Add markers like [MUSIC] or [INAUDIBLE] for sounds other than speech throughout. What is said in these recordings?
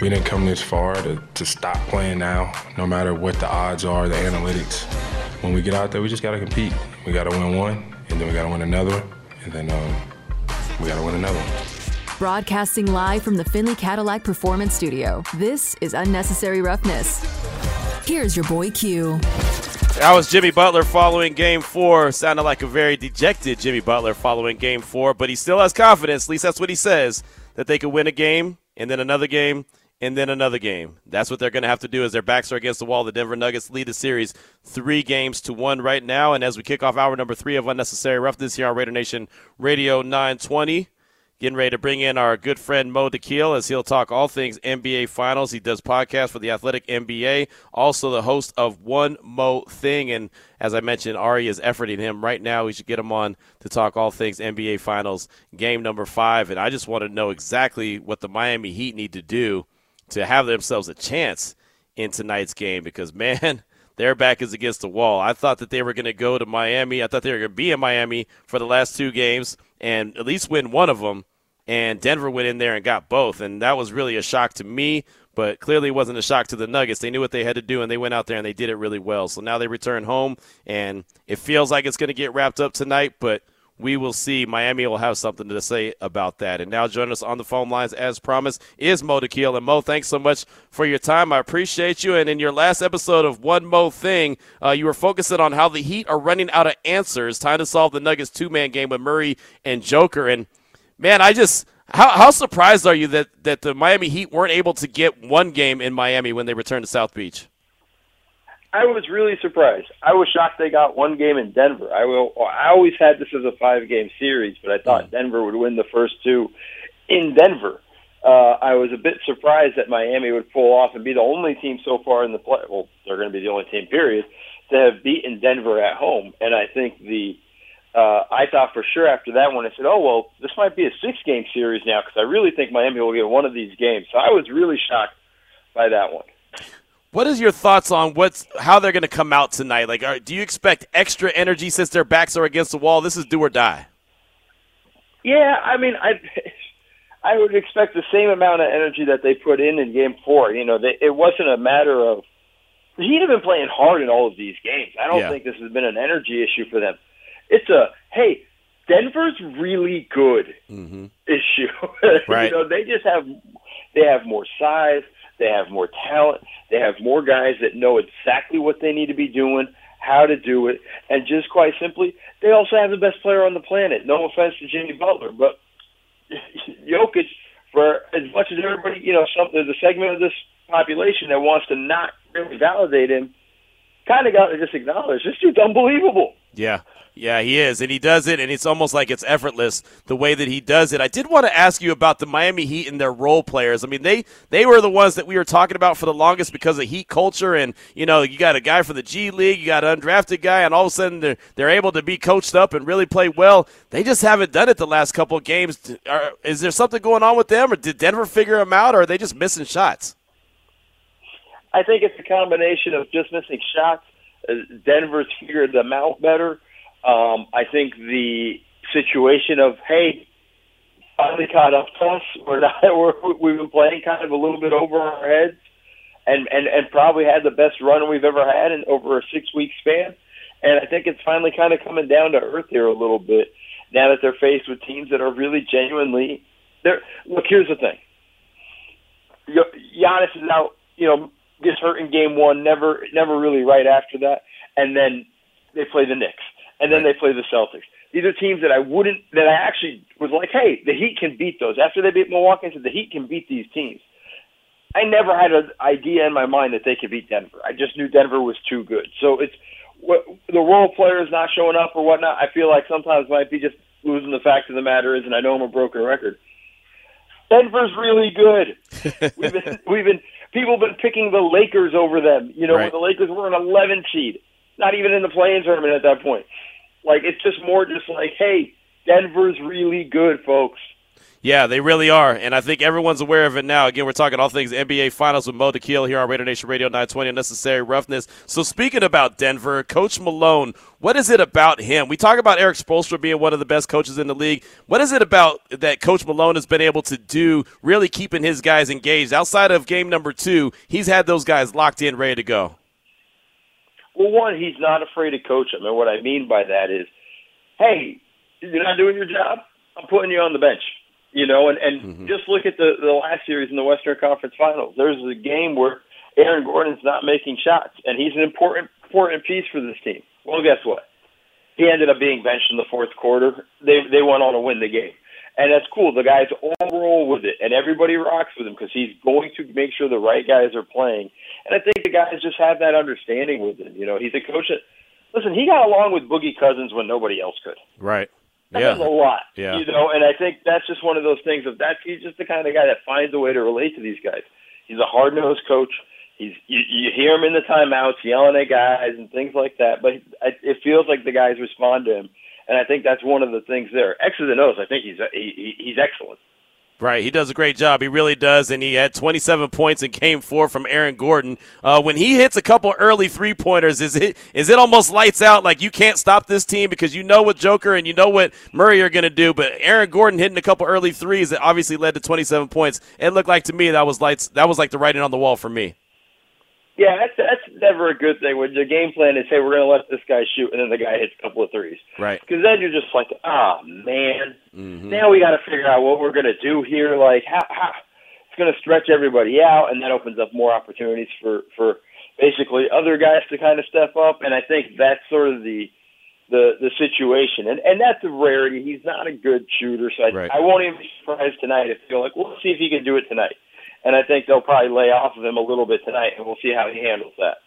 We didn't come this far to, to stop playing now, no matter what the odds are, the analytics. When we get out there, we just got to compete. We got to win one, and then we got to win another, and then um, we got to win another one. Broadcasting live from the Finley Cadillac Performance Studio, this is Unnecessary Roughness. Here's your boy Q. That was Jimmy Butler following game four. Sounded like a very dejected Jimmy Butler following game four, but he still has confidence. At least that's what he says, that they could win a game and then another game and then another game. That's what they're going to have to do as their backs are against the wall. The Denver Nuggets lead the series three games to one right now. And as we kick off hour number three of Unnecessary Roughness here on Raider Nation Radio 920, Getting ready to bring in our good friend Mo Dakhil as he'll talk all things NBA Finals. He does podcasts for the Athletic NBA, also the host of One Mo Thing. And as I mentioned, Ari is efforting him right now. We should get him on to talk all things NBA Finals, game number five. And I just want to know exactly what the Miami Heat need to do to have themselves a chance in tonight's game because, [LAUGHS] man, their back is against the wall. I thought that they were going to go to Miami. I thought they were going to be in Miami for the last two games and at least win one of them. And Denver went in there and got both. And that was really a shock to me, but clearly wasn't a shock to the Nuggets. They knew what they had to do, and they went out there and they did it really well. So now they return home, and it feels like it's going to get wrapped up tonight, but we will see. Miami will have something to say about that. And now joining us on the phone lines, as promised, is Mo Dakhil. And Mo, thanks so much for your time. I appreciate you. And in your last episode of One Mo Thing, uh, you were focusing on how the Heat are running out of answers, trying to solve the Nuggets two man game with Murray and Joker. And man, I just how how surprised are you that that the Miami Heat weren't able to get one game in Miami when they returned to South Beach? I was really surprised. I was shocked they got one game in Denver. I will. I always had this as a five game series, but I thought mm. Denver would win the first two in Denver. Uh, I was a bit surprised that Miami would pull off and be the only team so far in the play. Well, they're going to be the only team, period, to have beaten Denver at home. And I think the uh, I thought for sure after that one, I said, oh, well, this might be a six game series now because I really think Miami will get one of these games. So I was really shocked by that one. What is your thoughts on what's how they're going to come out tonight? Like, are, do you expect extra energy since their backs are against the wall? This is do or die. Yeah, I mean, I [LAUGHS] I would expect the same amount of energy that they put in in Game Four. You know, they, it wasn't a matter of the Heat have been playing hard in all of these games. I don't yeah. think this has been an energy issue for them. It's a hey, Denver's really good mm-hmm. issue. [LAUGHS] Right. you know, they just have they have more size, they have more talent, they have more guys that know exactly what they need to be doing, how to do it, and just quite simply, they also have the best player on the planet. No offense to Jimmy Butler, but [LAUGHS] Jokic, for as much as everybody, you know, some there's a segment of this population that wants to not really validate him, kind of got to just acknowledge this dude's unbelievable. Yeah. Yeah, he is, and he does it, and it's almost like it's effortless the way that he does it. I did want to ask you about the Miami Heat and their role players. I mean, they they were the ones that we were talking about for the longest because of Heat culture, and you know, you got a guy from the G League, you got an undrafted guy, and all of a sudden they're they're able to be coached up and really play well. They just haven't done it the last couple of games. Are, is there something going on with them, or did Denver figure them out, or are they just missing shots? I think it's a combination of just missing shots. Denver's figured them out better um, I think the situation of hey, finally caught up to us. [LAUGHS] We're not. We're, we've been playing kind of a little bit over our heads, and and and probably had the best run we've ever had in over a six week span. And I think it's finally kind of coming down to earth here a little bit now that they're faced with teams that are really genuinely. There. Look, here's the thing. Giannis is now, you know, gets hurt in game one. Never, never really right after that, and then they play the Knicks and then they play the Celtics. These are teams that I wouldn't, that I actually was like, hey, the Heat can beat those. After they beat Milwaukee, I said the Heat can beat these teams. I never had an idea in my mind that they could beat Denver. I just knew Denver was too good. So it's what, the role players not showing up or whatnot. I feel like sometimes might be just losing the fact of the matter is, and I know I'm a broken record. Denver's really good. [LAUGHS] we've been, we've been, people have been picking the Lakers over them. You know, right. when the Lakers were an 11 seed not even in the playing tournament at that point. Like it's just more just like, hey, Denver's really good, folks. Yeah, they really are, and I think everyone's aware of it now. Again, we're talking all things NBA Finals with Mo Dakhil here on Raider Nation Radio 920 Necessary Roughness. So speaking about Denver, Coach Malone, what is it about him? We talk about Erik Spoelstra being one of the best coaches in the league. What is it about that Coach Malone has been able to do, really keeping his guys engaged? Outside of game number two, he's had those guys locked in, ready to go. Well, one, he's not afraid to coach them, and what I mean by that is, hey, you're not doing your job. I'm putting you on the bench you know, and, and mm-hmm. just look at the, the last series in the Western Conference Finals. There's a game where Aaron Gordon's not making shots, and he's an important important piece for this team. Well, guess what? He ended up being benched in the fourth quarter. They they went on to win the game, and that's cool. The guys all roll with it, and everybody rocks with him because he's going to make sure the right guys are playing. And I think the guys just have that understanding with him. You know, he's a coach that listen. He got along with Boogie Cousins when nobody else could. Right. That yeah. a lot. Yeah. You know, and I think that's just one of those things of that he's just the kind of guy that finds a way to relate to these guys. He's a hard nosed coach. He's you, you hear him in the timeouts yelling at guys and things like that, but it feels like the guys respond to him, and I think that's one of the things there. X's and O's. I think he's he, he's excellent. Right, he does a great job. He really does, and he had 27 points in Game Four from Aaron Gordon. Uh, when he hits a couple early three pointers, is it is it almost lights out? Like you can't stop this team because you know what Joker and you know what Murray are going to do. But Aaron Gordon hitting a couple early threes that obviously led to 27 points. It looked like to me that was lights. That was like the writing on the wall for me. Yeah, that's that's never a good thing when the game plan is, hey, we're going to let this guy shoot, and then the guy hits a couple of threes. Right. Because then you're just like, ah, oh, man. Mm-hmm. Now we got to figure out what we're going to do here. Like, how, how it's going to stretch everybody out, and that opens up more opportunities for for basically other guys to kind of step up. And I think that's sort of the the the situation, and and that's a rarity. He's not a good shooter, so I, right. I won't even be surprised tonight if you're like, well, let's see if he can do it tonight and I think they'll probably lay off of him a little bit tonight, and we'll see how he handles that.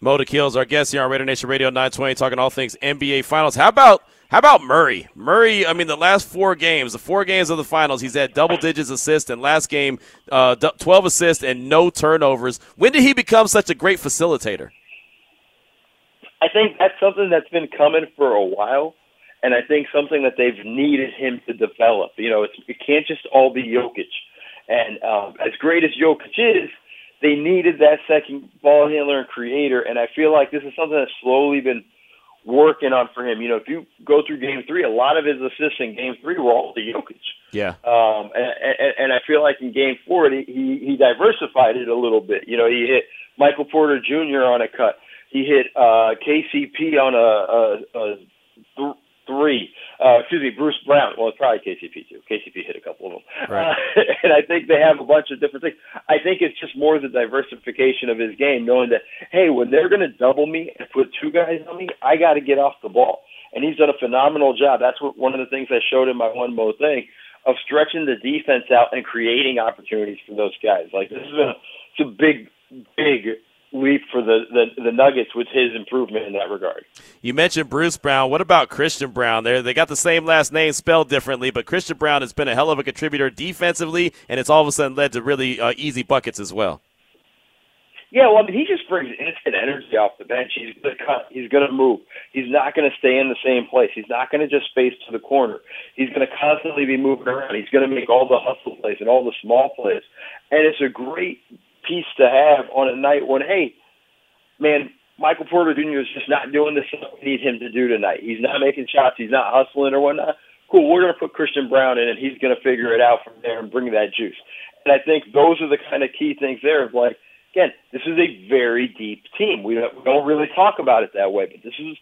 Mo Dakhil's our guest here on Raider Nation Radio 920, talking all things NBA Finals. How about how about Murray? Murray, I mean, the last four games, the four games of the finals, he's had double digits assists, and last game, uh, 12 assists and no turnovers. When did he become such a great facilitator? I think that's something that's been coming for a while, and I think something that they've needed him to develop. You know, it's, it can't just all be Jokic. And um, as great as Jokic is, they needed that second ball handler and creator. And I feel like this is something that's slowly been working on for him. You know, if you go through Game Three, a lot of his assists in Game Three were all to Jokic. Yeah. Um, and, and, and I feel like in Game Four, he he diversified it a little bit. You know, he hit Michael Porter Jr. on a cut. He hit uh, KCP on a, a, a three. Uh, excuse me, Bruce Brown. Well, it's probably KCP too. KCP hit a couple of them, right. uh, [LAUGHS] and I think they have a bunch of different things. I think it's just more the diversification of his game, knowing that hey, when they're going to double me and put two guys on me, I got to get off the ball. And he's done a phenomenal job. That's what one of the things I showed in my one mo thing of stretching the defense out and creating opportunities for those guys. Like this has been a, it's a big, big leap for the, the, the Nuggets with his improvement in that regard. You mentioned Bruce Brown. What about Christian Braun? They they got the same last name spelled differently, but Christian Braun has been a hell of a contributor defensively, and it's all of a sudden led to really uh, easy buckets as well. Yeah, well, I mean, he just brings instant energy off the bench. He's going to cut. He's going to move. He's not going to stay in the same place. He's not going to just space to the corner. He's going to constantly be moving around. He's going to make all the hustle plays and all the small plays. And it's a great piece to have on a night when, hey, man, Michael Porter Jr. is just not doing the stuff we need him to do tonight. He's not making shots. He's not hustling or whatnot. Cool, we're going to put Christian Braun in, and he's going to figure it out from there and bring that juice. And I think those are the kind of key things there. Of like, again, this is a very deep team. We don't, really talk about it that way, but this is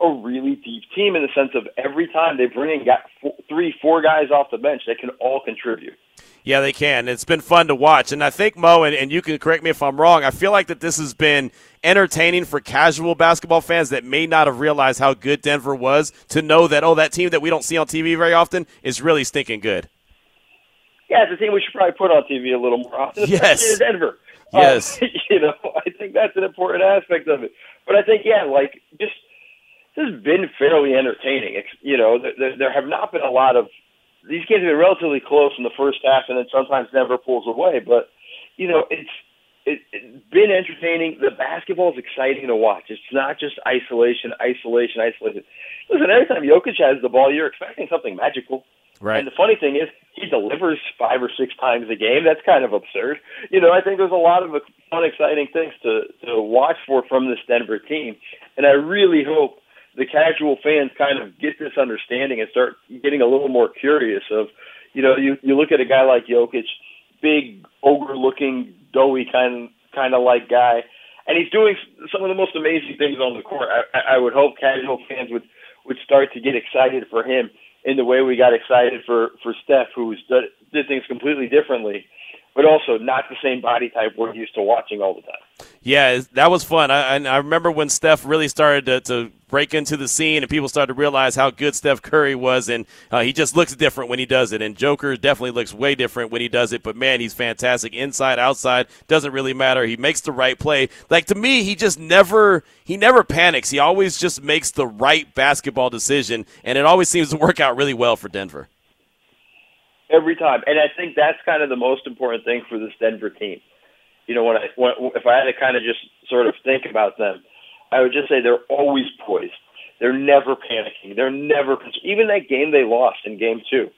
a really deep team in the sense of every time they bring in got four, three, four guys off the bench, they can all contribute. Yeah, they can. It's been fun to watch. And I think, Mo, and, and you can correct me if I'm wrong, I feel like that this has been entertaining for casual basketball fans that may not have realized how good Denver was to know that, oh, that team that we don't see on TV very often is really stinking good. Yeah, it's a team we should probably put on TV a little more often. Yes. Denver. [LAUGHS] Yes. Um, [LAUGHS] you know, I think that's an important aspect of it. But I think, yeah, like, just this has been fairly entertaining. It's, you know, there, there have not been a lot of these games have been relatively close in the first half, and then sometimes never pulls away. But you know, it's it, it's been entertaining. The basketball is exciting to watch. It's not just isolation, isolation, isolation. Listen, every time Jokic has the ball, you're expecting something magical. Right. And the funny thing is, he delivers five or six times a game. That's kind of absurd. You know, I think there's a lot of fun, exciting things to to watch for from this Denver team, and I really hope the casual fans kind of get this understanding and start getting a little more curious. Of, you know, you you look at a guy like Jokic, big ogre-looking, doughy kind kind of like guy, and he's doing some of the most amazing things on the court. I, I would hope casual fans would would start to get excited for him in the way we got excited for for Steph, who's did, did things completely differently, but also not the same body type we're used to watching all the time. Yeah, that was fun. I, I remember when Steph really started to, to, break into the scene and people started to realize how good Steph Curry was, and uh, he just looks different when he does it. And Joker definitely looks way different when he does it, but man, he's fantastic inside, outside. Doesn't really matter. He makes the right play. Like to me, he just never he never panics. He always just makes the right basketball decision, and it always seems to work out really well for Denver. Every time, and I think that's kind of the most important thing for this Denver team you know, when I when, if I had to kind of just sort of think about them, I would just say they're always poised. They're never panicking. They're never even that game they lost in game two.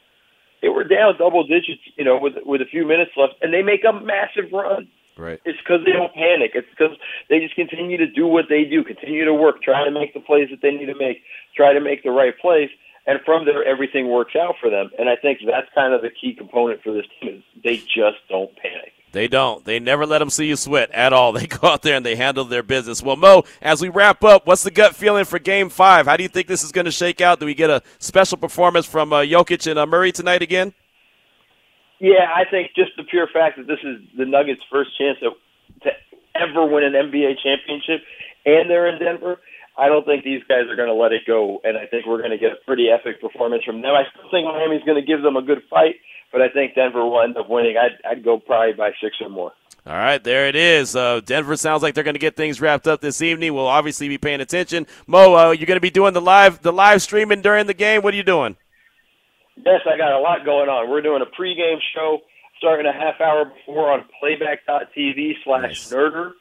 They were down double digits, you know, with with a few minutes left, and they make a massive run. Right. It's because they don't panic. It's because they just continue to do what they do, continue to work, try to make the plays that they need to make, try to make the right plays, and from there everything works out for them. And I think that's kind of the key component for this team is they just don't panic. They don't. They never let them see you sweat at all. [LAUGHS] They go out there and they handle their business. Well, Mo, as we wrap up, what's the gut feeling for Game Five? How do you think this is going to shake out? Do we get a special performance from uh, Jokic and uh, Murray tonight again? Yeah, I think just the pure fact that this is the Nuggets' first chance to, to ever win an NBA championship, and they're in Denver. I don't think these guys are going to let it go, and I think we're going to get a pretty epic performance from them. I still think Miami's going to give them a good fight but I think Denver will end up winning. I'd, I'd go probably by six or more. All right, there it is. Uh, Denver sounds like they're going to get things wrapped up this evening. We'll obviously be paying attention. Mo, uh, you're going to be doing the live the live streaming during the game. What are you doing? Yes, I got a lot going on. We're doing a pregame show starting a half hour before on playback.tv slash nerder.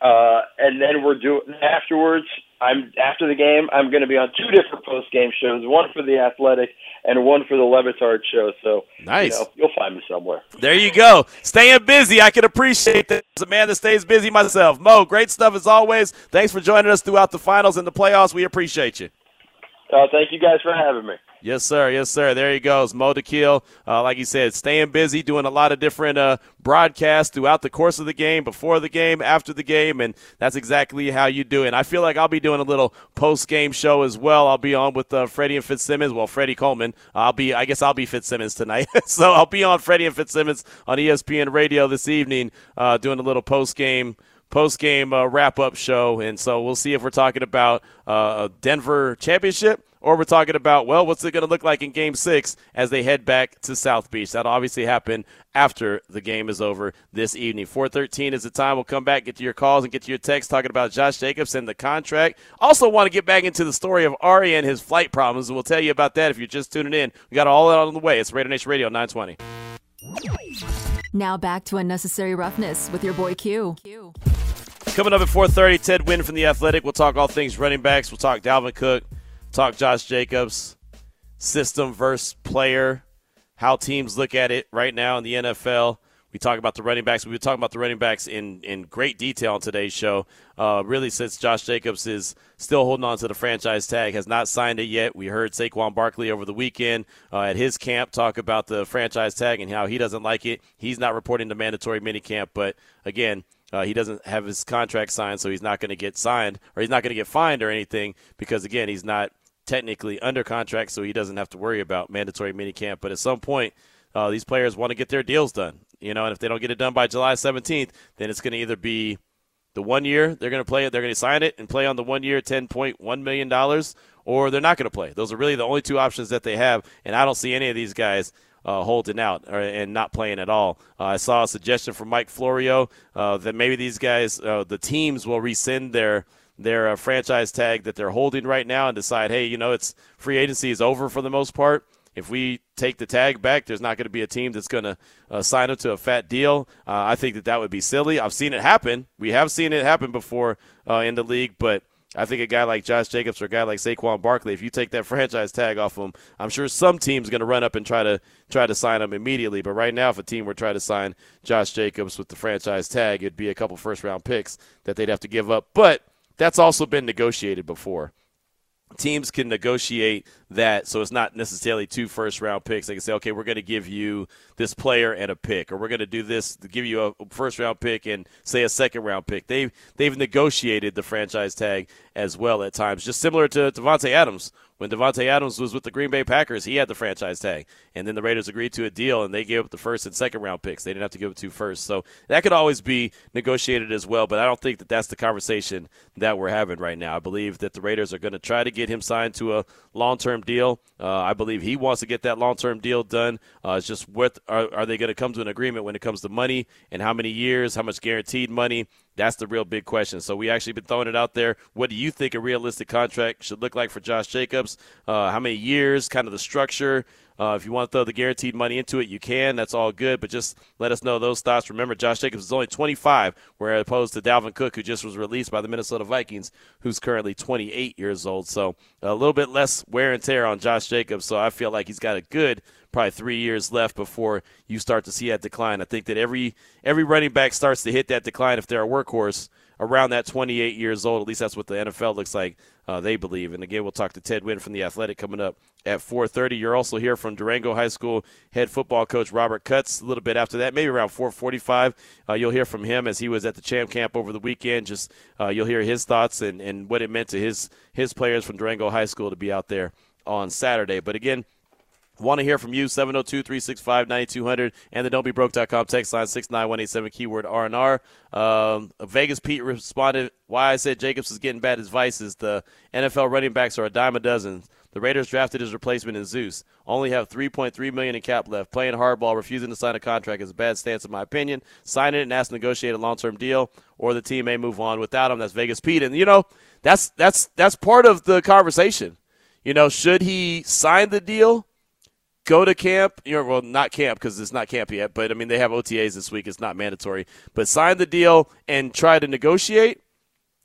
Uh, and then we're doing afterwards. I'm after the game. I'm going to be on two different post game shows. One for the Athletic and one for the Le Batard show. So nice. You know, you'll find me somewhere. There you go. Staying busy. I can appreciate that as a man that stays busy myself. Mo, great stuff as always. Thanks for joining us throughout the finals and the playoffs. We appreciate you. Uh, thank you guys for having me. Yes, sir. Yes, sir. There he goes. Mo Dakhil, uh, like you said, staying busy, doing a lot of different uh, broadcasts throughout the course of the game, before the game, after the game, and that's exactly how you do it. And I feel like I'll be doing a little post-game show as well. I'll be on with uh, Freddie and Fitzsimmons. Well, Freddie Coleman. I'll be. I guess I'll be Fitzsimmons tonight. [LAUGHS] so I'll be on Freddie and Fitzsimmons on ESPN Radio this evening, uh, doing a little post-game post game uh, wrap up show. And so we'll see if we're talking about uh, a Denver championship or we're talking about, well, what's it going to look like in game six as they head back to South Beach? That'll obviously happen after the game is over this evening. 413 is the time. We'll come back, get to your calls, and get to your texts talking about Josh Jacobs and the contract. Also, want to get back into the story of Ari and his flight problems, and we'll tell you about that if you're just tuning in. We got all that on the way. It's Raider Nation Radio 920. Now back to unnecessary roughness with your boy Q. Coming up at 4:30, Ted Nguyen from the Athletic. We'll talk all things running backs. We'll talk Dalvin Cook talk Josh Jacobs, system versus player, how teams look at it right now in the NFL. We talk about the running backs. We've been talking about the running backs in, in great detail on today's show. Uh, really, since Josh Jacobs is still holding on to the franchise tag, has not signed it yet. We heard Saquon Barkley over the weekend uh, at his camp talk about the franchise tag and how he doesn't like it. He's not reporting the mandatory minicamp, but again, uh, he doesn't have his contract signed, so he's not going to get signed or he's not going to get fined or anything because, again, he's not – technically under contract, so he doesn't have to worry about mandatory minicamp. But at some point, uh, these players want to get their deals done, you know, and if they don't get it done by July 17th, then it's going to either be the one year they're going to play it, they're going to sign it and play on the one year, $10.1 million, or they're not going to play. Those are really the only two options that they have, and I don't see any of these guys. Uh, holding out or, and not playing at all. Uh, I saw a suggestion from Mike Florio uh, that maybe these guys, uh, the teams, will rescind their their uh, franchise tag that they're holding right now and decide, hey, you know, it's free agency is over for the most part. If we take the tag back, there's not going to be a team that's going to uh, sign up to a fat deal. Uh, I think that that would be silly. I've seen it happen. We have seen it happen before uh, in the league, but I think a guy like Josh Jacobs or a guy like Saquon Barkley, if you take that [LAUGHS] franchise tag off him, I'm sure some team's going to run up and try to try to sign him immediately. But right now, if a team were trying to sign Josh Jacobs with the franchise tag, it'd be a couple first round picks that they'd have to give up. But that's also been negotiated before teams can negotiate that so it's not necessarily two first round picks. They can say, okay, we're going to give you this player and a pick, or we're going to do this give you a first round pick and say a second round pick. They've they've negotiated the franchise tag as well at times, just similar to Davante Adams when Davante Adams was with the Green Bay Packers, he had the franchise tag, and then the Raiders agreed to a deal, and they gave up the first and second round picks. They didn't have to give up two first, so that could always be negotiated as well. But I don't think that that's the conversation that we're having right now. I believe that the Raiders are going to try to get him signed to a long term deal. Uh, I believe he wants to get that long term deal done. Uh, it's just what are, are they going to come to an agreement when it comes to money and how many years, how much guaranteed money. That's the real big question. So we actually been throwing it out there. What do you think a realistic contract should look like for Josh Jacobs? Uh, how many years? Kind of the structure. Uh, if you want to throw the guaranteed money into it, you can. That's all good. But just let us know those thoughts. Remember, Josh Jacobs is only 25, whereas opposed to Dalvin Cook, who just was released by the Minnesota Vikings, who's currently 28 years old. So a little bit less wear and tear on Josh Jacobs. So I feel like he's got a good probably three years left before you start to see that decline. I think that every every running back starts to hit that decline if they're a workhorse around that 28 years old. At least that's what the NFL looks like. Uh, they believe. And again, we'll talk to Ted Nguyen from the Athletic coming up at 4:30. You're also here from Durango High School head football coach Robert Cutts. A little bit after that, maybe around 4:45, uh, you'll hear from him as he was at the champ camp over the weekend. Just uh, you'll hear his thoughts and, and what it meant to his his players from Durango High School to be out there on Saturday. But again, Want to hear from you, 702-365-9200 and the don'tbebroke.com text line 69187 keyword R&R. Um, Vegas Pete responded, why I said Jacobs is getting bad advice is the NFL running backs are a dime a dozen. The Raiders drafted his replacement in Zeus. Only have 3.3 million in cap left. Playing hardball, refusing to sign a contract is a bad stance in my opinion. Sign it and ask to negotiate a long-term deal, or the team may move on without him. That's Vegas Pete, and you know that's that's that's part of the conversation. You know, should he sign the deal? Go to camp, you know, well, not camp because it's not camp yet, but I mean, they have OTAs this week. It's not mandatory, but sign the deal and try to negotiate.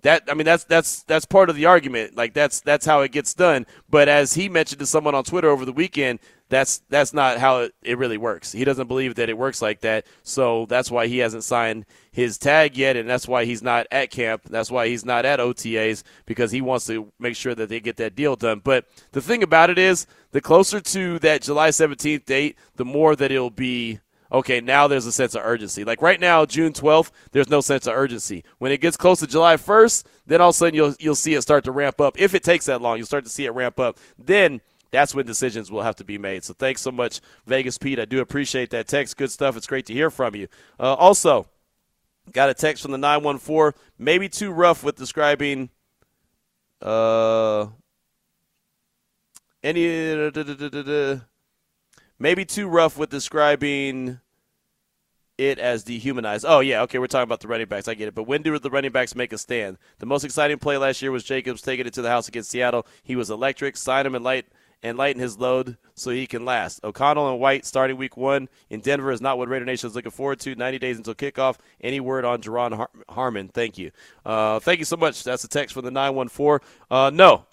That I mean, that's that's that's part of the argument. Like that's that's how it gets done. But as he mentioned to someone on Twitter over the weekend, that's that's not how it, it really works. He doesn't believe that it works like that. So that's why he hasn't signed his tag yet, and that's why he's not at camp. That's why he's not at OTAs because he wants to make sure that they get that deal done. But the thing about it is, the closer to that July 17th date, the more that it'll be okay, now there's a sense of urgency. Like right now, June 12th, there's no sense of urgency. When it gets close to July 1st, then all of a sudden you'll you'll see it start to ramp up. If it takes that long, you'll start to see it ramp up. Then that's when decisions will have to be made. So thanks so much, Vegas Pete. I do appreciate that text. Good stuff. It's great to hear from you. Uh, also, got a text from the 914. Maybe too rough with describing uh, any maybe too rough with describing it as dehumanized. Oh yeah, okay, we're talking about the running backs. I get it. But when do the running backs make a stand? The most exciting play last year was Jacobs taking it to the house against Seattle. He was electric. Sign him and light and lighten his load so he can last. O'Connell and White starting week one in Denver is not what Raider Nation is looking forward to. 90 days until kickoff. Any word on Duron Har- Harmon? Thank you. Uh, thank you so much. That's a text from the 914. Uh, no,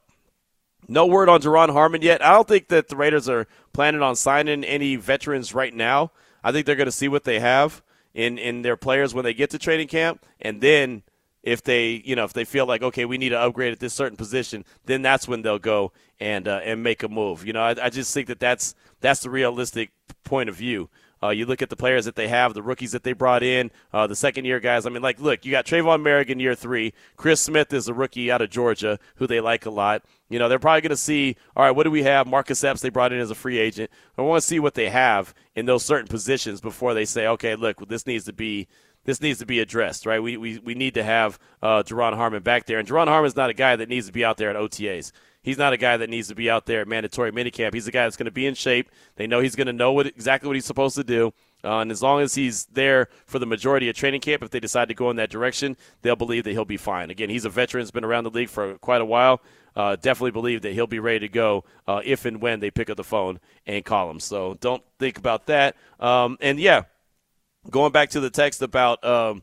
no word on Duron Harmon yet. I don't think that the Raiders are planning on signing any veterans right now. I think they're going to see what they have in, in their players when they get to training camp, and then if they you know if they feel like okay we need to upgrade at this certain position, then that's when they'll go and uh, and make a move. You know, I, I just think that that's that's the realistic point of view. Uh, you look at the players that they have, the rookies that they brought in, uh, the second year guys. I mean, like, look, you got Tre'von Moehrig in year three. Chris Smith is a rookie out of Georgia who they like a lot. You know, they're probably going to see, all right, what do we have? Marcus Epps, they brought in as a free agent. I want to see what they have in those certain positions before they say, okay, look, this needs to be this needs to be addressed, right? We, we, we need to have uh, Duron Harmon back there. And Duron Harmon's not a guy that needs to be out there at OTAs. He's not a guy that needs to be out there at mandatory minicamp. He's a guy that's going to be in shape. They know he's going to know what exactly what he's supposed to do. Uh, and as long as he's there for the majority of training camp, if they decide to go in that direction, they'll believe that he'll be fine. Again, he's a veteran, has been around the league for quite a while. Uh, definitely believe that he'll be ready to go uh, if and when they pick up the phone and call him. So don't think about that. Um, and yeah, going back to the text about um,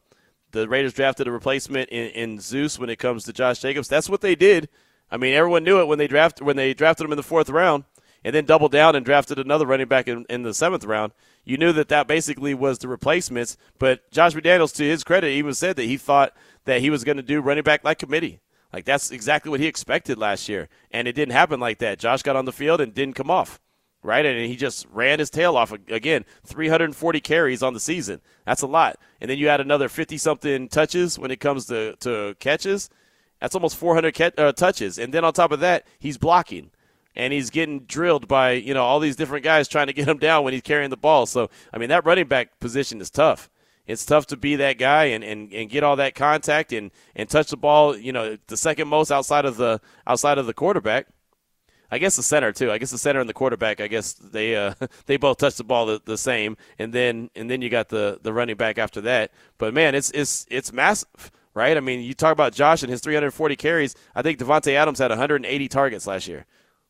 the Raiders drafted a replacement in, in Zeus when it comes to Josh Jacobs. That's what they did. I mean, everyone knew it when they drafted when they drafted him in the fourth round, and then doubled down and drafted another running back in, in the seventh round. You knew that that basically was the replacements. But Josh McDaniels, to his credit, even said that he thought that he was going to do running back like committee. Like that's exactly what he expected last year, and it didn't happen like that. Josh got on the field and didn't come off right? And he just ran his tail off again. 340 carries on the season. That's a lot. And then you add another 50 something touches when it comes to, to catches. That's almost 400 uh, touches. And then on top of that, he's blocking. And he's getting drilled by you know all these different guys trying to get him down when he's carrying the ball. So I mean that running back position is tough. It's tough to be that guy and, and, and get all that contact and, and touch the ball. You know the second most outside of the outside of the quarterback. I guess the center too. I guess the center and the quarterback. I guess they uh, [LAUGHS] they both touch the ball the, the, same, and then and then you got the the running back after that. But man, it's it's it's massive, right? I mean, you talk about Josh and his 340 carries. I think Davante Adams had 180 targets last year.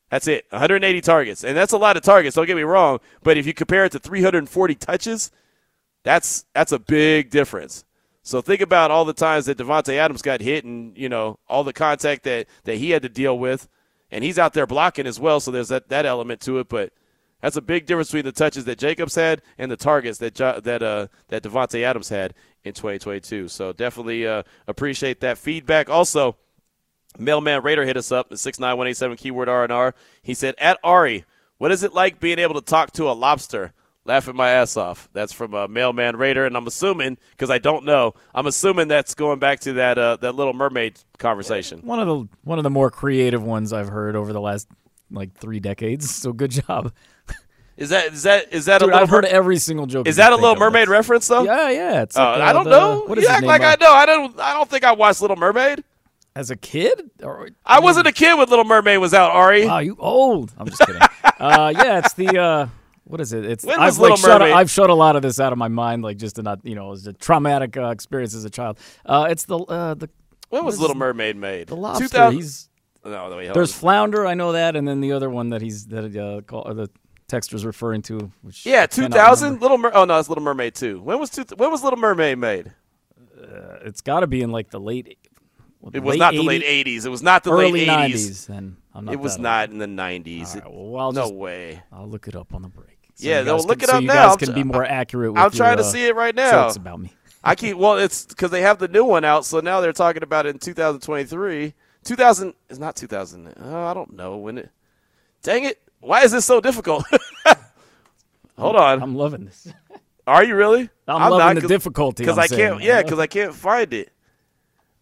That's it, 180 targets, and that's a lot of targets. Don't get me wrong, but if you compare it to 340 touches, that's that's a big difference. So think about all the times that Davante Adams got hit, and you know all the contact that that he had to deal with and he's out there blocking as well. So there's that, that element to it. But that's a big difference between the touches that Jacobs had and the targets that that uh, that Davante Adams had in 2022. So definitely uh, appreciate that feedback. Also, Mailman Raider hit us up at six nine one eight seven keyword R and R. He said, "At Ari, what is it like being able to talk to a lobster?" laughing my ass off. That's from a mailman Raider, and I'm assuming because I don't know, I'm assuming that's going back to that uh, that Little Mermaid conversation. One of the one of the more creative ones I've heard over the last like three decades. [LAUGHS] So good job. Is that is that is that Dude, a little? I've heard every single joke. Is that a Little Mermaid reference though? Yeah, yeah. It's uh, like, I don't the, know. What you is act like I know. I don't. I don't think I watched Little Mermaid. As a kid, or, I, I mean, wasn't a kid when Little Mermaid was out. Ari, wow, you old. I'm just kidding. [LAUGHS] uh, yeah, it's the. Uh, what is it? It's when I've like shut, I've shut a lot of this out of my mind, like just to not you know, it was a traumatic uh, experience as a child. Uh, it's the uh, the. When was Little Mermaid made? The lobster. 2000- he's no, no wait, there's on. flounder. I know that, and then the other one that he's that uh, call, the texter's referring to. Which yeah, 2000 Little Mer- Oh no, it's Little Mermaid two. When was two, when was Little Mermaid made? Uh, it's got to be in like the late. Well, it was not 80s, the late 80s. It was not the late 80s. 90s. Then I'm not it was not in the 90s. Right, well, no way. I'll look it up on the break. So yeah, no, look can, it so up you now. guys I'm can be more accurate. With I'm trying your, to uh, see it right now. It's about me. I keep well, it's because they have the new one out, so now they're talking about it in 2023. 2000 is not 2000. Oh, I don't know when it. Dang it! Why is this so difficult? [LAUGHS] Hold on. I'm loving this. [LAUGHS] Are you really? I'm, I'm loving not, the difficulty. Because I can't. Yeah, because I can't find it.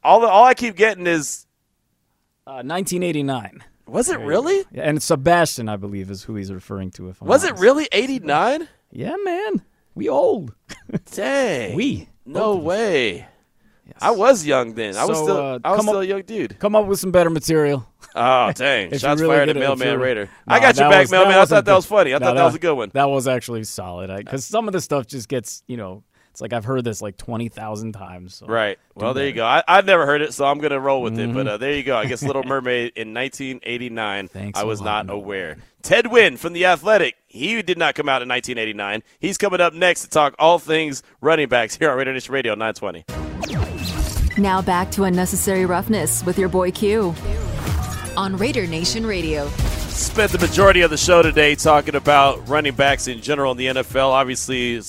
All the, all I keep getting is uh, 1989. Was it really? Yeah, and Sebastian, I believe, is who he's referring to. If I'm was honest. it really 89? Yeah, man. We old. [LAUGHS] Dang. We. No way. Yes. I was young then. I was still uh, I was still up, a young dude. Come up with some better material. Oh [LAUGHS] dang! Shots really fired at Mailman Raider. No, I got your back, was, Mailman. I thought that was funny. I no, thought that, that was a good one. That was actually solid. Because some of the stuff just gets you know it's like I've heard this like twenty thousand times. So right. Well, there you go. I, I've never heard it, so I'm gonna roll with mm-hmm. it. But uh, there you go. I guess Little [LAUGHS] Mermaid in 1989. Thanks I was not more. aware. Ted Nguyen from the Athletic. He did not come out in 1989. He's coming up next to talk all things running backs here on Raider Nation Radio 920. Now back to unnecessary roughness with your boy Q on Raider Nation Radio. Spent the majority of the show today talking about running backs in general in the NFL. Obviously,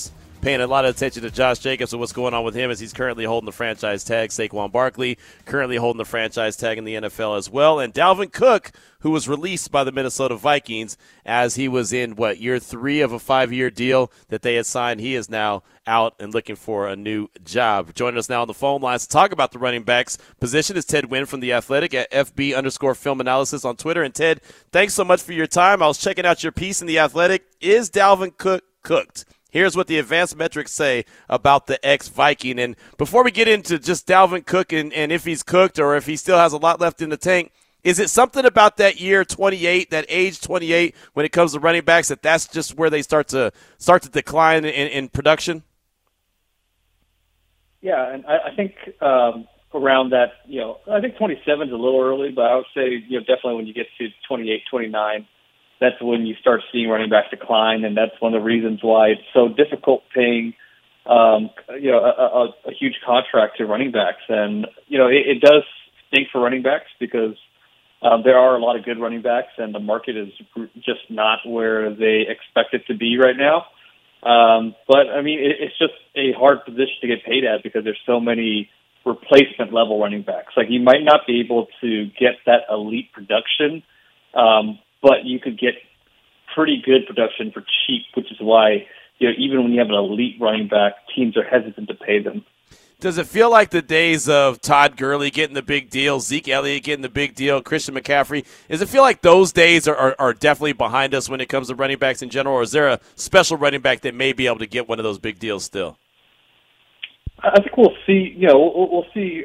paying a lot of attention to Josh Jacobs and what's going on with him as he's currently holding the franchise tag. Saquon Barkley currently holding the franchise tag in the NFL as well. And Dalvin Cook, who was released by the Minnesota Vikings as he was in, what, year three of a five year deal that they had signed. He is now out and looking for a new job. Joining us now on the phone lines to talk about the running backs position is Ted Nguyen from The Athletic at FB underscore film analysis on Twitter. And Ted, thanks so much for your time. I was checking out your piece in The Athletic. Is Dalvin Cook cooked? Here's what the advanced metrics say about the ex Viking. And before we get into just Dalvin Cook and, and if he's cooked or if he still has a lot left in the tank, is it something about that year 28, that age 28, when it comes to running backs, that that's just where they start to start to decline in, in production? Yeah, and I, I think um, around that, you know, I think 27 is a little early, but I would say, you know, definitely when you get to 28, 29, that's when you start seeing running backs decline, and that's one of the reasons why it's so difficult paying um, you know, a, a, a huge contract to running backs, and you know, it, it does stink for running backs because um, there are a lot of good running backs, and the market is just not where they expect it to be right now. Um, but I mean, it, it's just a hard position to get paid at because there's so many replacement level running backs. Like you might not be able to get that elite production, um, but you could get pretty good production for cheap, which is why you know even when you have an elite running back, teams are hesitant to pay them. Does it feel like the days of Todd Gurley getting the big deal, Zeke Elliott getting the big deal, Christian McCaffrey? Does it feel like those days are, are, are, definitely behind us when it comes to running backs in general, or is there a special running back that may be able to get one of those big deals still? I think we'll see. You know, we'll, we'll see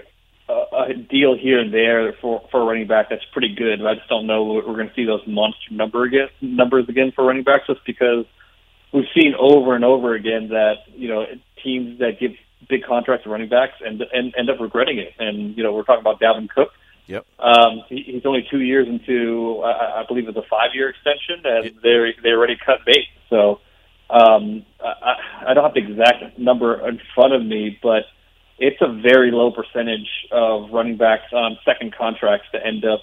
a, a deal here and there for for a running back that's pretty good. I just don't know we're going to see those monster number again numbers again for running backs, just because we've seen over and over again that you know teams that give big contracts to running backs and and end up regretting it. And you know, we're talking about Dalvin Cook. Yep. Um, he, he's only two years into, I, I believe, it's a five-year extension, and yep. they they already cut bait. So um, I, I don't have the exact number in front of me, but it's a very low percentage of running backs on second contracts to end up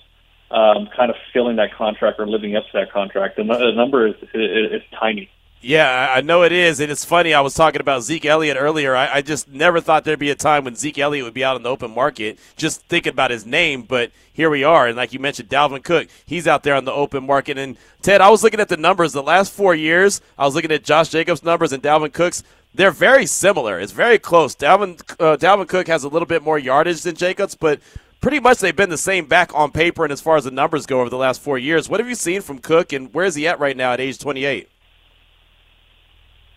um, kind of filling that contract or living up to that contract. And the number is, is, is tiny. Yeah, I know it is, and it's funny. I was talking about Zeke Elliott earlier. I, I, just never thought there'd be a time when Zeke Elliott would be out in the open market. Just thinking about his name, but here we are. And like you mentioned, Dalvin Cook, he's out there on the open market. And Ted, I was looking at the numbers the last four years. I was looking at Josh Jacobs' numbers and Dalvin Cook's. They're very similar. It's very close. Dalvin uh, Dalvin Cook has a little bit more yardage than Jacobs, but pretty much they've been the same back on paper and as far as the numbers go over the last four years. What have you seen from Cook, and where is he at right now at age 28?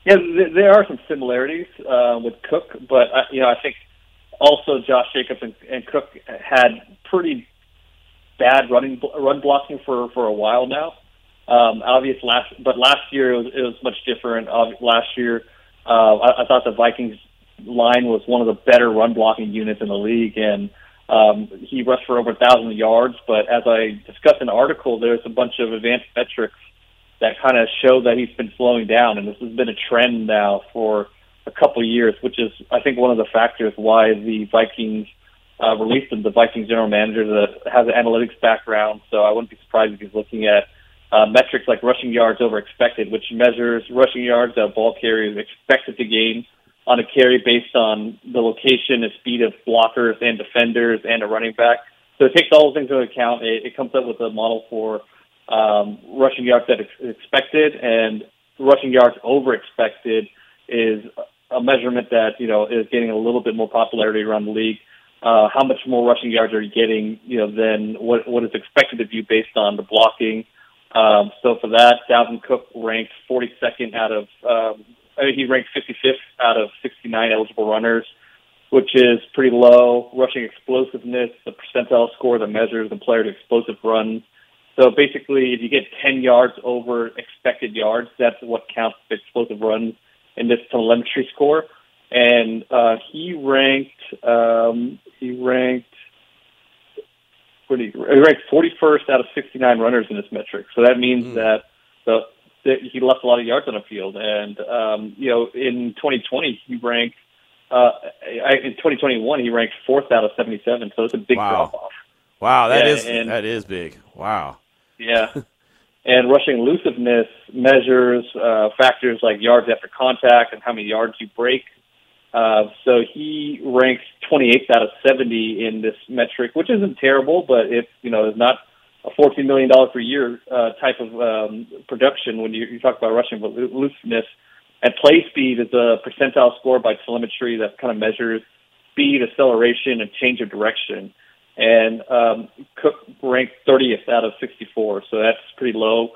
Yeah, there are some similarities uh, with Cook, but uh, you know I think also Josh Jacobs and, and Cook had pretty bad running run blocking for for a while now. Um, obvious last, but last year it was, it was much different. Last year, uh, I, I thought the Vikings line was one of the better run blocking units in the league, and um, he rushed for over a thousand yards. But as I discussed in the article, there's a bunch of advanced metrics that kind of show that he's been slowing down, and this has been a trend now for a couple years, which is I think one of the factors why the Vikings uh, released him. The Vikings general manager that has an analytics background, so I wouldn't be surprised if he's looking at uh, metrics like rushing yards over expected, which measures rushing yards that a ball carrier is expected to gain on a carry based on the location and speed of blockers and defenders and a running back. So it takes all those things into account. It, it comes up with a model for um, rushing yards that is expected and rushing yards over expected is a measurement that you know is getting a little bit more popularity around the league. Uh, how much more rushing yards are you getting, you know, than what what is expected of you based on the blocking? Um, so for that, Dalvin Cook ranked 42nd out of um, I mean, he ranked 55th out of 69 eligible runners, which is pretty low. Rushing explosiveness, the percentile score that measures the player to explosive runs so basically, if you get 10 yards over expected yards, that's what counts the explosive runs in this telemetry score. And uh, he ranked um, he ranked pretty he ranked 41st out of 69 runners in this metric. So that means mm. that the that he left a lot of yards on the field. And um, you know, in 2020, he ranked uh, in 2021 he ranked fourth out of 77. So it's a big wow. drop off. Wow, that yeah, is and, that is big. Wow. Yeah. [LAUGHS] and rushing elusiveness measures uh, factors like yards after contact and how many yards you break. Uh, so he ranks 28th out of 70 in this metric, which isn't terrible, but it's you know is not a 14 million dollar per year uh, type of um, production when you, you talk about rushing elusiveness. And play speed is a percentile score by telemetry that kind of measures speed, acceleration, and change of direction and um, Cook ranked 30th out of 64, so that's pretty low.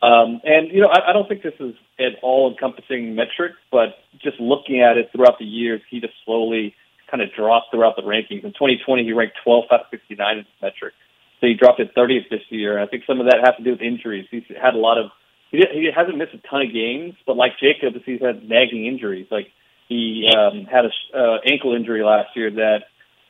Um, and you know, I, I don't think this is an all-encompassing metric, but just looking at it throughout the years, he just slowly kind of dropped throughout the rankings. In 2020, he ranked 12th out of 69 in this metric, so he dropped at 30th this year. I think some of that has to do with injuries. He's had a lot of he, he hasn't missed a ton of games, but like Jacobs, he's had nagging injuries. Like he um, had a uh, ankle injury last year that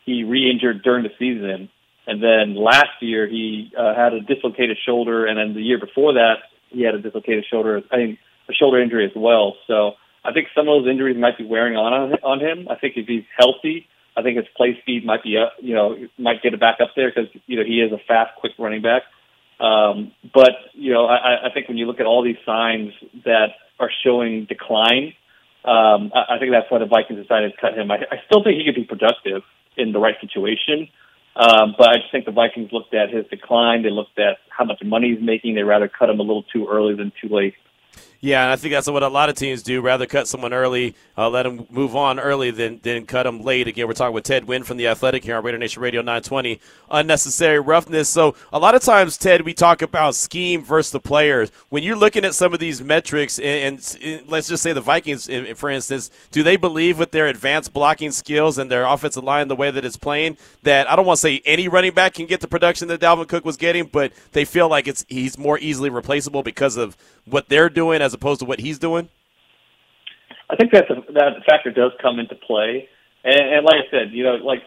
he re-injured during the season, and then last year he uh, had a dislocated shoulder, and then the year before that he had a dislocated shoulder, I mean a shoulder injury as well. So I think some of those injuries might be wearing on on him. I think if he's healthy, I think his play speed might be up. You know, might get it back up there because you know he is a fast, quick running back. Um, but you know, I, I think when you look at all these signs that are showing decline, um, I, I think that's why the Vikings decided to cut him. I, I still think he could be productive in the right situation. Um, but I just think the Vikings looked at his decline. They looked at how much money he's making. They'd rather cut him a little too early than too late. Yeah, and I think that's what a lot of teams do. Rather cut someone early, uh, let them move on early than, than cut them late. Again, we're talking with Ted Nguyen from The Athletic here on Raider Nation Radio 920. Unnecessary roughness. So a lot of times, Ted, we talk about scheme versus the players. When you're looking at some of these metrics, and, and let's just say the Vikings, for instance, do they believe with their advanced blocking skills and their offensive line the way that it's playing that I don't want to say any running back can get the production that Dalvin Cook was getting, but they feel like it's he's more easily replaceable because of what they're doing as opposed to what he's doing? I think that's a, that factor does come into play, and, and like I said, you know, like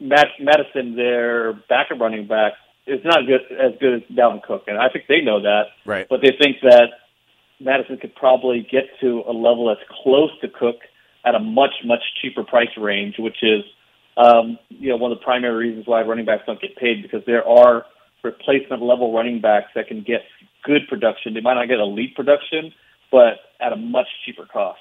Matt Mattison, their backup running back, is not good as good as Dalvin Cook, and I think they know that. Right. But they think that Mattison could probably get to a level that's close to Cook at a much much cheaper price range, which is um, you know one of the primary reasons why running backs don't get paid because there are replacement level running backs that can get good production. They might not get elite production, but at a much cheaper cost.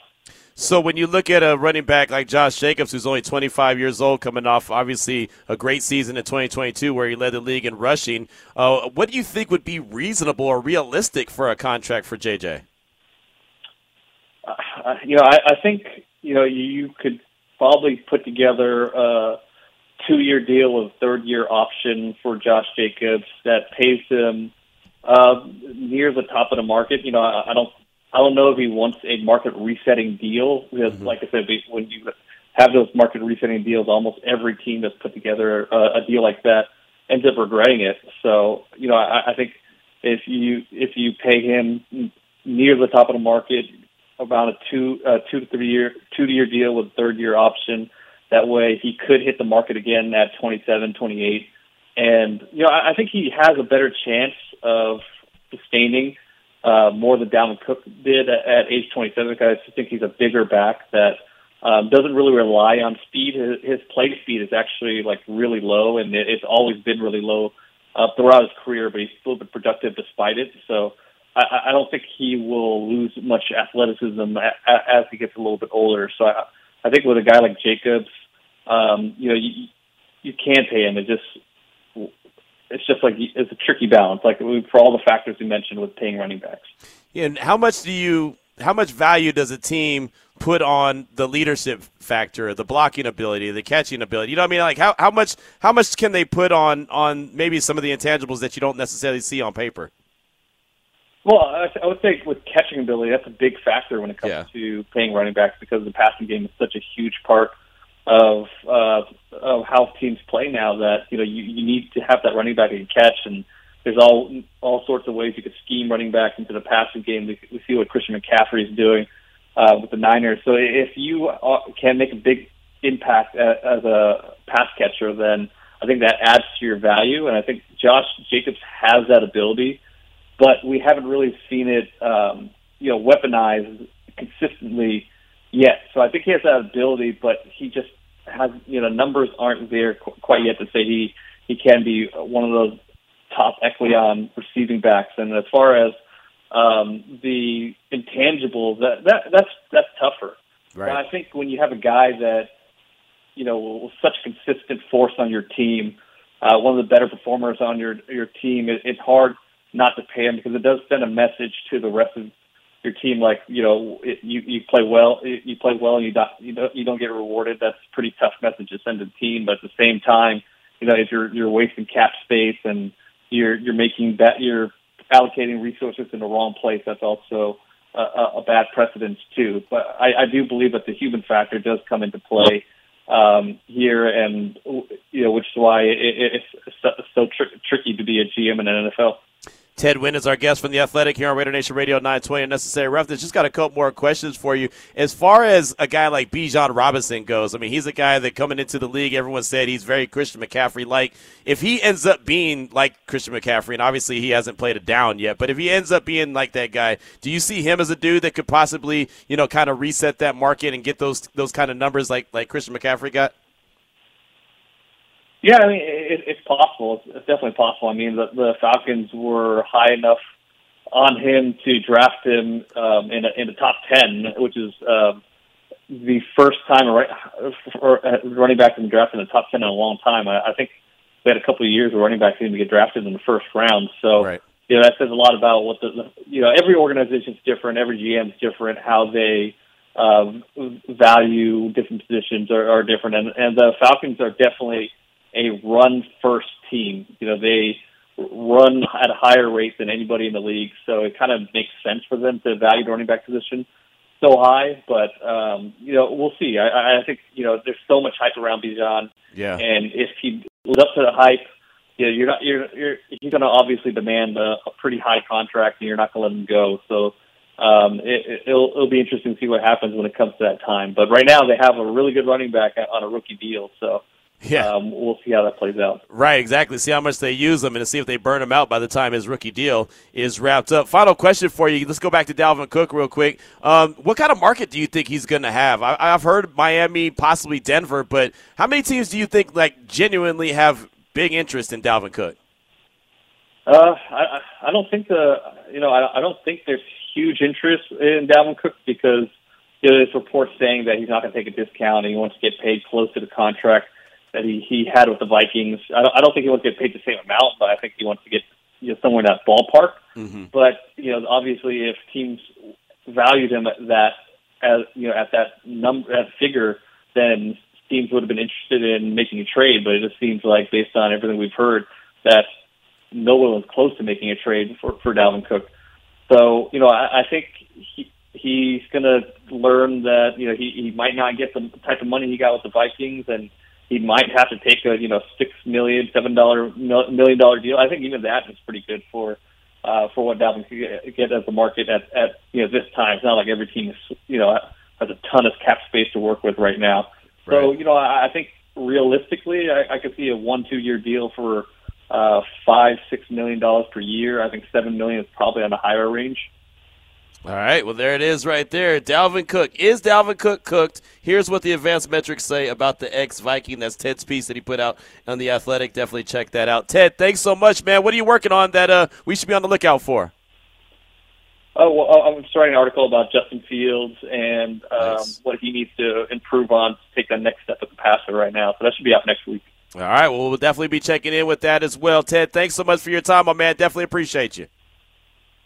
So when you look at a running back like Josh Jacobs, who's only 25 years old, coming off obviously a great season in 2022 where he led the league in rushing, uh, what do you think would be reasonable or realistic for a contract for JJ? Uh, you know, I, I think you know you could probably put together a two-year deal with third-year option for Josh Jacobs that pays him uh, near the top of the market. You know, I, I don't, I don't know if he wants a market resetting deal because, mm-hmm. like I said, when you have those market resetting deals, almost every team that's put together a, a deal like that ends up regretting it. So, you know, I, I think if you if you pay him near the top of the market, about a two uh, two to three year two year deal with third year option. That way, he could hit the market again at 27, 28. And you know, I, I think he has a better chance of sustaining uh, more than Dalvin Cook did at, at age 27. I just think he's a bigger back that um, doesn't really rely on speed. His, his play speed is actually like really low, and it, it's always been really low uh, throughout his career. But he's still been productive despite it. So I, I don't think he will lose much athleticism as he gets a little bit older. So I, I think with a guy like Jacobs, um, you know, you, you can pay him. It just it's just like it's a tricky balance, like for all the factors you mentioned with paying running backs. And how much do you, how much value does a team put on the leadership factor, the blocking ability, the catching ability? You know what I mean? Like how, how much how much can they put on on maybe some of the intangibles that you don't necessarily see on paper? Well, I would say with catching ability, that's a big factor when it comes yeah. to paying running backs because the passing game is such a huge part of uh, of how teams play now that you know you, you need to have that running back and catch and there's all all sorts of ways you could scheme running back into the passing game. We, we see what Christian McCaffrey is doing uh, with the Niners. So if you uh, can make a big impact as a pass catcher, then I think that adds to your value. And I think Josh Jacobs has that ability, but we haven't really seen it, um, you know, weaponized consistently yet. So I think he has that ability, but he just has you know numbers aren't there qu- quite yet to say he he can be one of those top equity receiving backs. And as far as um, the intangibles, that that that's that's tougher. Right. And I think when you have a guy that you know with such consistent force on your team, uh, one of the better performers on your your team, it, it's hard not to pay him because it does send a message to the rest of your team like you know it, you you play well you play well and you don't you don't you don't get rewarded that's a pretty tough message to send to the team but at the same time you know if you're you're wasting cap space and you're you're making that you're allocating resources in the wrong place that's also a, a bad precedence too but I, I do believe that the human factor does come into play um, here and you know which is why it, it, it's so, so tr- tricky to be a GM in an NFL. Ted Nguyen is our guest from the Athletic here on Raider Nation Radio 920. Necessary roughness. Just got a couple more questions for you. As far as a guy like Bijan Robinson goes, I mean, he's a guy that coming into the league, everyone said he's very Christian McCaffrey like. If he ends up being like Christian McCaffrey, and obviously he hasn't played a down yet, but if he ends up being like that guy, do you see him as a dude that could possibly, you know, kind of reset that market and get those those kind of numbers like like Christian McCaffrey got? Yeah, I mean, it, it's possible. It's, it's definitely possible. I mean, the, the Falcons were high enough on him to draft him um, in, a, in the top ten, which is um, the first time a right, for, uh, running back in the draft in the top ten in a long time. I, I think we had a couple of years where running backs didn't get drafted in the first round. So, right. you know, that says a lot about what the, the you know every organization's different, every GM's different, how they uh, value different positions are, are different, and, and the Falcons are definitely a run first team. You know, they run at a higher rate than anybody in the league, so it kind of makes sense for them to value the running back position so high. But um, you know, we'll see. I, I think you know there's so much hype around Bijan, Yeah. and if he lives up to the hype, you know, you're not you're you're he's going to obviously demand a, a pretty high contract, and you're not going to let him go. So. Um, it, it'll, it'll be interesting to see what happens when it comes to that time. But right now, they have a really good running back on a rookie deal, so Yeah. um, we'll see how that plays out. Right, exactly. See how much they use them and to see if they burn him out by the time his rookie deal is wrapped up. Final question for you. Let's go back to Dalvin Cook real quick. Um, what kind of market do you think he's going to have? I, I've heard Miami, possibly Denver, but how many teams do you think like genuinely have big interest in Dalvin Cook? Uh, I, I don't think the you know I, I don't think there's huge interest in Dalvin Cook because you know, there's reports saying that he's not going to take a discount and he wants to get paid close to the contract that he, he had with the Vikings. I don't, I don't think he wants to get paid the same amount, but I think he wants to get you know, somewhere in that ballpark. Mm-hmm. But you know, obviously, if teams valued him at that as you know at that number that figure, then teams would have been interested in making a trade. But it just seems like, based on everything we've heard, that no one was close to making a trade for for Dalvin Cook. So you know, I, I think he he's going to learn that you know he he might not get the type of money he got with the Vikings and he might have to take a you know six million, seven dollar million dollar deal. I think even that is pretty good for uh, for what Dalvin could get, get as the market at at you know this time. It's not like every team is you know has a ton of cap space to work with right now. So Right. you know I, I think realistically I, I could see a one two year deal for uh, five six million dollars per year. I think seven million is probably on the higher range. All right, well, there it is right there. Dalvin Cook. Is Dalvin Cook cooked? Here's what the advanced metrics say about the ex Viking. That's Ted's piece that he put out on The Athletic. Definitely check that out. Ted, thanks so much, man. What are you working on that uh, we should be on the lookout for? Oh, well, I'm starting an article about Justin Fields and um, Nice. what he needs to improve on to take that next step as a passer right now. So that should be out next week. All right, well, we'll definitely be checking in with that as well. Ted, thanks so much for your time, my man. Definitely appreciate you.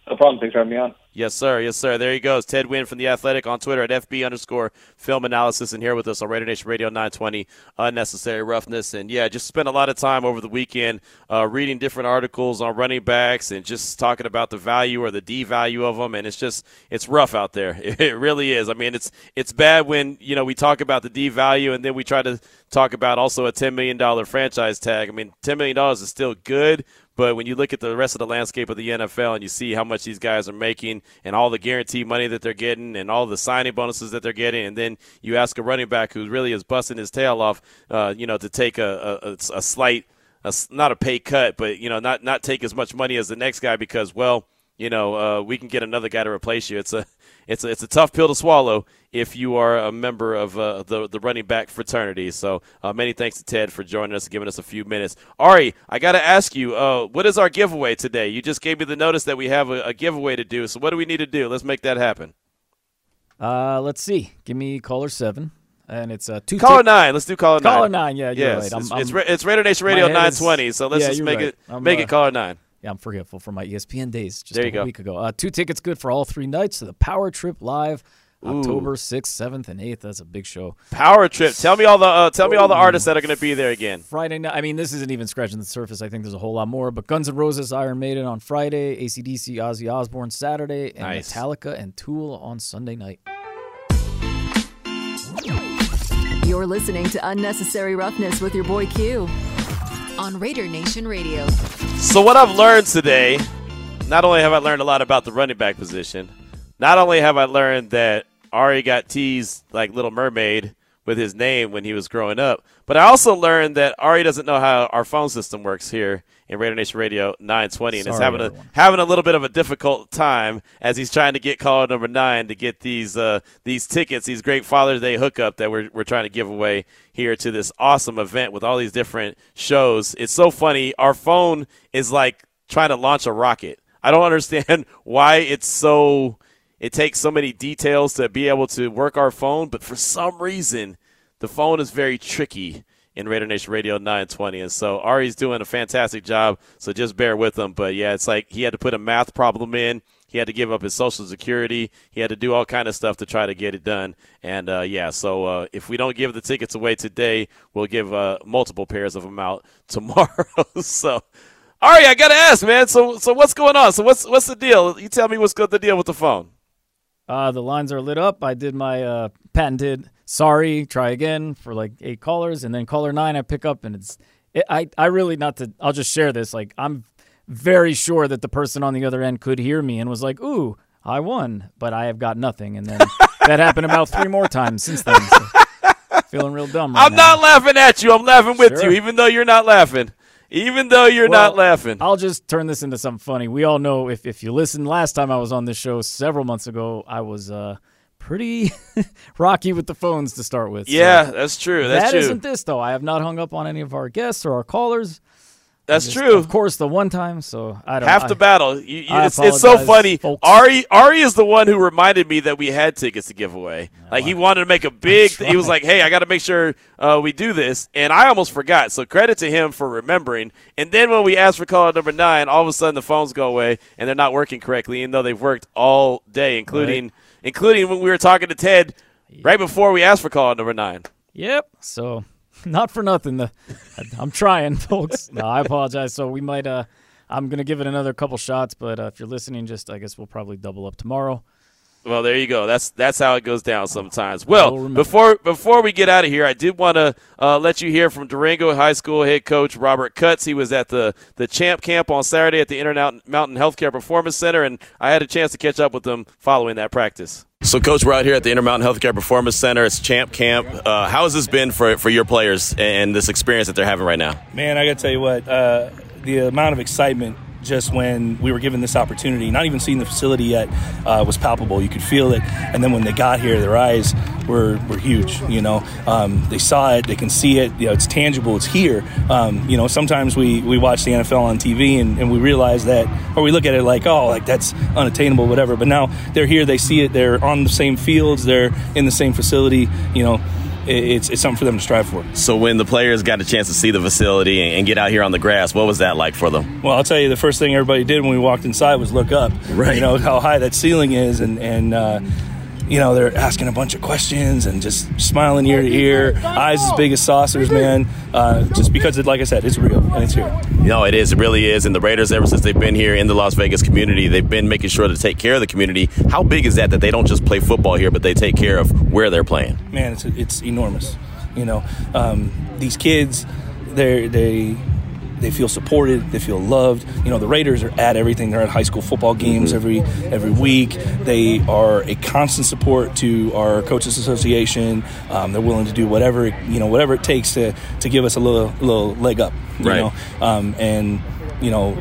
No problem. Thanks for having me on. Yes, sir. Yes, sir. There he goes. Ted Nguyen from The Athletic on Twitter at FB underscore film analysis and here with us on Raider Nation Radio 920 Unnecessary Roughness. And yeah, just spent a lot of time over the weekend uh, reading different articles on running backs and just talking about the value or the devalue of them. And it's just, it's rough out there. [LAUGHS] It really is. I mean, it's, it's bad when, you know, we talk about the devalue and then we try to talk about also a $10 million franchise tag. I mean, $10 million is still good, but when you look at the rest of the landscape of the NFL and you see how much these guys are making and all the guarantee money that they're getting and all the signing bonuses that they're getting, and then you ask a running back who really is busting his tail off, uh, you know, to take a, a, a slight, a not a pay cut, but you know, not not take as much money as the next guy because, well, you know, uh, we can get another guy to replace you. It's a it's a, it's a tough pill to swallow if you are a member of uh, the the running back fraternity. So uh, many thanks to Ted for joining us and giving us a few minutes. Ari, I got to ask you, uh, what is our giveaway today? You just gave me the notice that we have a, a giveaway to do. So what do we need to do? Let's make that happen. Uh, let's see. Give me caller seven, and it's uh, two. Caller tick- nine. Let's do caller nine. Caller nine. Yeah, you're Yes, right. I'm, it's, I'm, it's, Raider Nation Radio my head is- 920. So let's yeah, just make right. it I'm, make uh, it caller nine. Yeah, I'm forgetful for my ESPN days. Just There a you go. week ago. Uh, two tickets good for all three nights to the Power Trip Live, October sixth, seventh, and eighth. That's a big show. Power trip. Tell me all the uh, tell me all the artists that are going to be there again. Friday night. I mean, this isn't even scratching the surface. I think there's a whole lot more. But Guns N' Roses, Iron Maiden on Friday, ACDC, Ozzy Osbourne Saturday, and Nice. Metallica and Tool on Sunday night. You're listening to Unnecessary Roughness with your boy Q on Raider Nation Radio. So what I've learned today not only have I learned a lot about the running back position, not only have I learned that Ari got teased like Little Mermaid with his name when he was growing up, but I also learned that Ari doesn't know how our phone system works here in Radio Nation Radio 920, and is having a having a little bit of a difficult time as he's trying to get caller number nine to get these uh, these tickets, these great Father's Day hookup that we're we're trying to give away here to this awesome event with all these different shows. It's so funny. Our phone is like trying to launch a rocket. I don't [LAUGHS] understand why it's so. It takes so many details to be able to work our phone, but for some reason, the phone is very tricky in Raider Nation Radio 920. And so Ari's doing a fantastic job. So just bear with him. But yeah, it's like he had to put a math problem in. He had to give up his social security. He had to do all kind of stuff to try to get it done. And uh, yeah, so uh, if we don't give the tickets away today, we'll give uh, multiple pairs of them out [LAUGHS] tomorrow. so. Ari, I gotta ask, man. So, so what's going on? So, what's what's the deal? You tell me what's good the deal with the phone. Uh, the lines are lit up. I did my uh, patented sorry, try again for like eight callers, and then caller nine I pick up, and it's it, I I really not to. I'll just share this. Like I'm very sure that the person on the other end could hear me and was like, "Ooh, I won," but I have got nothing, and then [LAUGHS] that happened about three more times since then. So [LAUGHS] feeling real dumb. Right I'm now. not laughing at you. I'm laughing with Sure. you, even though you're not laughing. Even though you're Well, not laughing. I'll just turn this into something funny. We all know if if you listened last time I was on this show several months ago, I was uh pretty [LAUGHS] rocky with the phones to start with. So yeah, that's true. That's that true. not this though. I have not hung up on any of our guests or our callers. That's Just, true. Of course, the one time. So I don't. Half I, the battle. You, you, it's, it's so funny. folks. Ari Ari is the one who reminded me that we had tickets to give away. Like he wanted to make a big. He was like, "Hey, I got to make sure uh, we do this," and I almost forgot. So credit to him for remembering. And then when we asked for caller number nine, all of a sudden the phones go away and they're not working correctly, even though they've worked all day, including including when we were talking to Ted right before we asked for caller number nine. Yep. So [LAUGHS] not for nothing. The, I'm trying, [LAUGHS] folks. No, I apologize. So we might. Uh, I'm gonna give it another couple shots, but uh, if you're listening, just I guess we'll probably double up tomorrow. Well, there you go. That's that's how it goes down sometimes. We'll before before we get out of here, I did want to uh, let you hear from Durango High School head coach Robert Cutts. He was at the the Champ Camp on Saturday at the Intermountain Mountain Healthcare Performance Center, and I had a chance to catch up with him following that practice. So, Coach, we're out here at the Intermountain Healthcare Performance Center. It's Champ Camp. Uh, how has this been for for your players and this experience that they're having right now? Man, I got to tell you what, uh, the amount of excitement just when we were given this opportunity, not even seeing the facility yet, uh, was palpable. You could feel it. And then when they got here, their eyes were, were huge. You know, um, they saw it, they can see it. You know, it's tangible, it's here. Um, you know, sometimes we, we watch the NFL on TV and, and we realize that, or we look at it like, oh, like that's unattainable, whatever. But now they're here, they see it, they're on the same fields, they're in the same facility. You know, it's, it's something for them to strive for. So, when the players got a chance to see the facility and, get out here on the grass, what was that like for them? Well, I'll tell you, the first thing everybody did when we walked inside was look up. Right. You know how high that ceiling is, and and uh, you know they're asking a bunch of questions and just smiling ear to ear, eyes as big as saucers, man. Uh, just because, it, like I said, it's real and it's here. No, it is. It really is. And the Raiders, ever since they've been here in the Las Vegas community, they've been making sure to take care of the community. How big is that that they don't just play football here, but they take care of where they're playing? man, it's it's enormous. You know, um, these kids, they're, they they feel supported, they feel loved. You know, the Raiders are at everything. They're at high school football games every every week. They are a constant support to our coaches association. Um, they're willing to do whatever you know whatever it takes to to give us a little little leg up. You Right. know, um, and you know.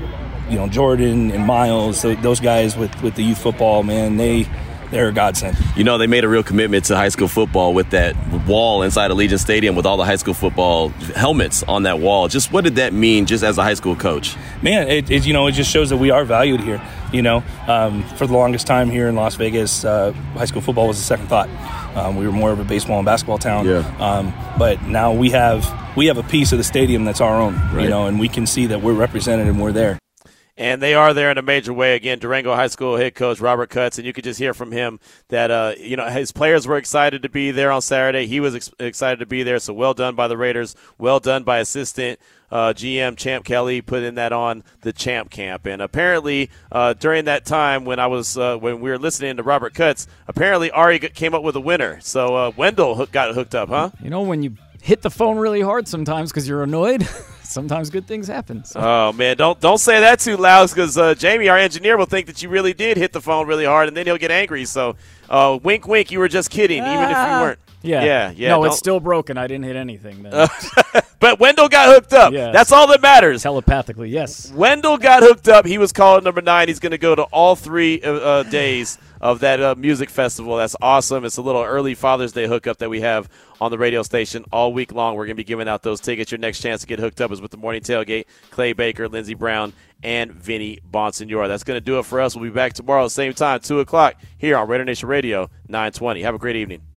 You know Jordan and Miles, those guys with, with the youth football, man, they they're a godsend. You know, they made a real commitment to high school football with that wall inside Allegiant Stadium with all the high school football helmets on that wall. Just what did that mean, just as a high school coach? man, it, it you know it just shows that we are valued here. You know, um, for the longest time here in Las Vegas, uh, high school football was a second thought. Um, we were more of a baseball and basketball town. Yeah. Um, but now we have we have a piece of the stadium that's our own. Right. You know, and we can see that we're represented and we're there. And they are there in a major way. Again, Durango High School head coach Robert Cutts, and you could just hear from him that uh, you know his players were excited to be there on Saturday. He was ex- excited to be there. So well done by the Raiders. Well done by assistant uh, GM Champ Kelly putting that on the Champ Camp. And apparently uh, during that time when I was uh, when we were listening to Robert Cutts, apparently Ari came up with a winner. So uh, Wendell got hooked up, huh? You know when you hit the phone really hard sometimes because you're annoyed. [LAUGHS] sometimes good things happen. So. Oh man, don't don't say that too loud because uh, Jamie, our engineer, will think that you really did hit the phone really hard, and then he'll get angry. So, uh, wink, wink, you were just kidding, even if you Ah. [LAUGHS] weren't. Yeah, yeah, yeah. No, don't- it's still broken. I didn't hit anything. Then. [LAUGHS] But Wendell got hooked up. Yeah. That's all that matters. Telepathically, yes. Wendell got hooked up. He was called number nine. He's going to go to all three uh, uh, days of that uh, music festival. That's awesome. It's a little early Father's Day hookup that we have on the radio station all week long. We're going to be giving out those tickets. Your next chance to get hooked up is with the morning tailgate. Clay Baker, Lindsey Brown, and Vinny Bonsignore. That's going to do it for us. We'll be back tomorrow, same time, two o'clock, here on Raider Nation Radio, nine twenty. Have a great evening.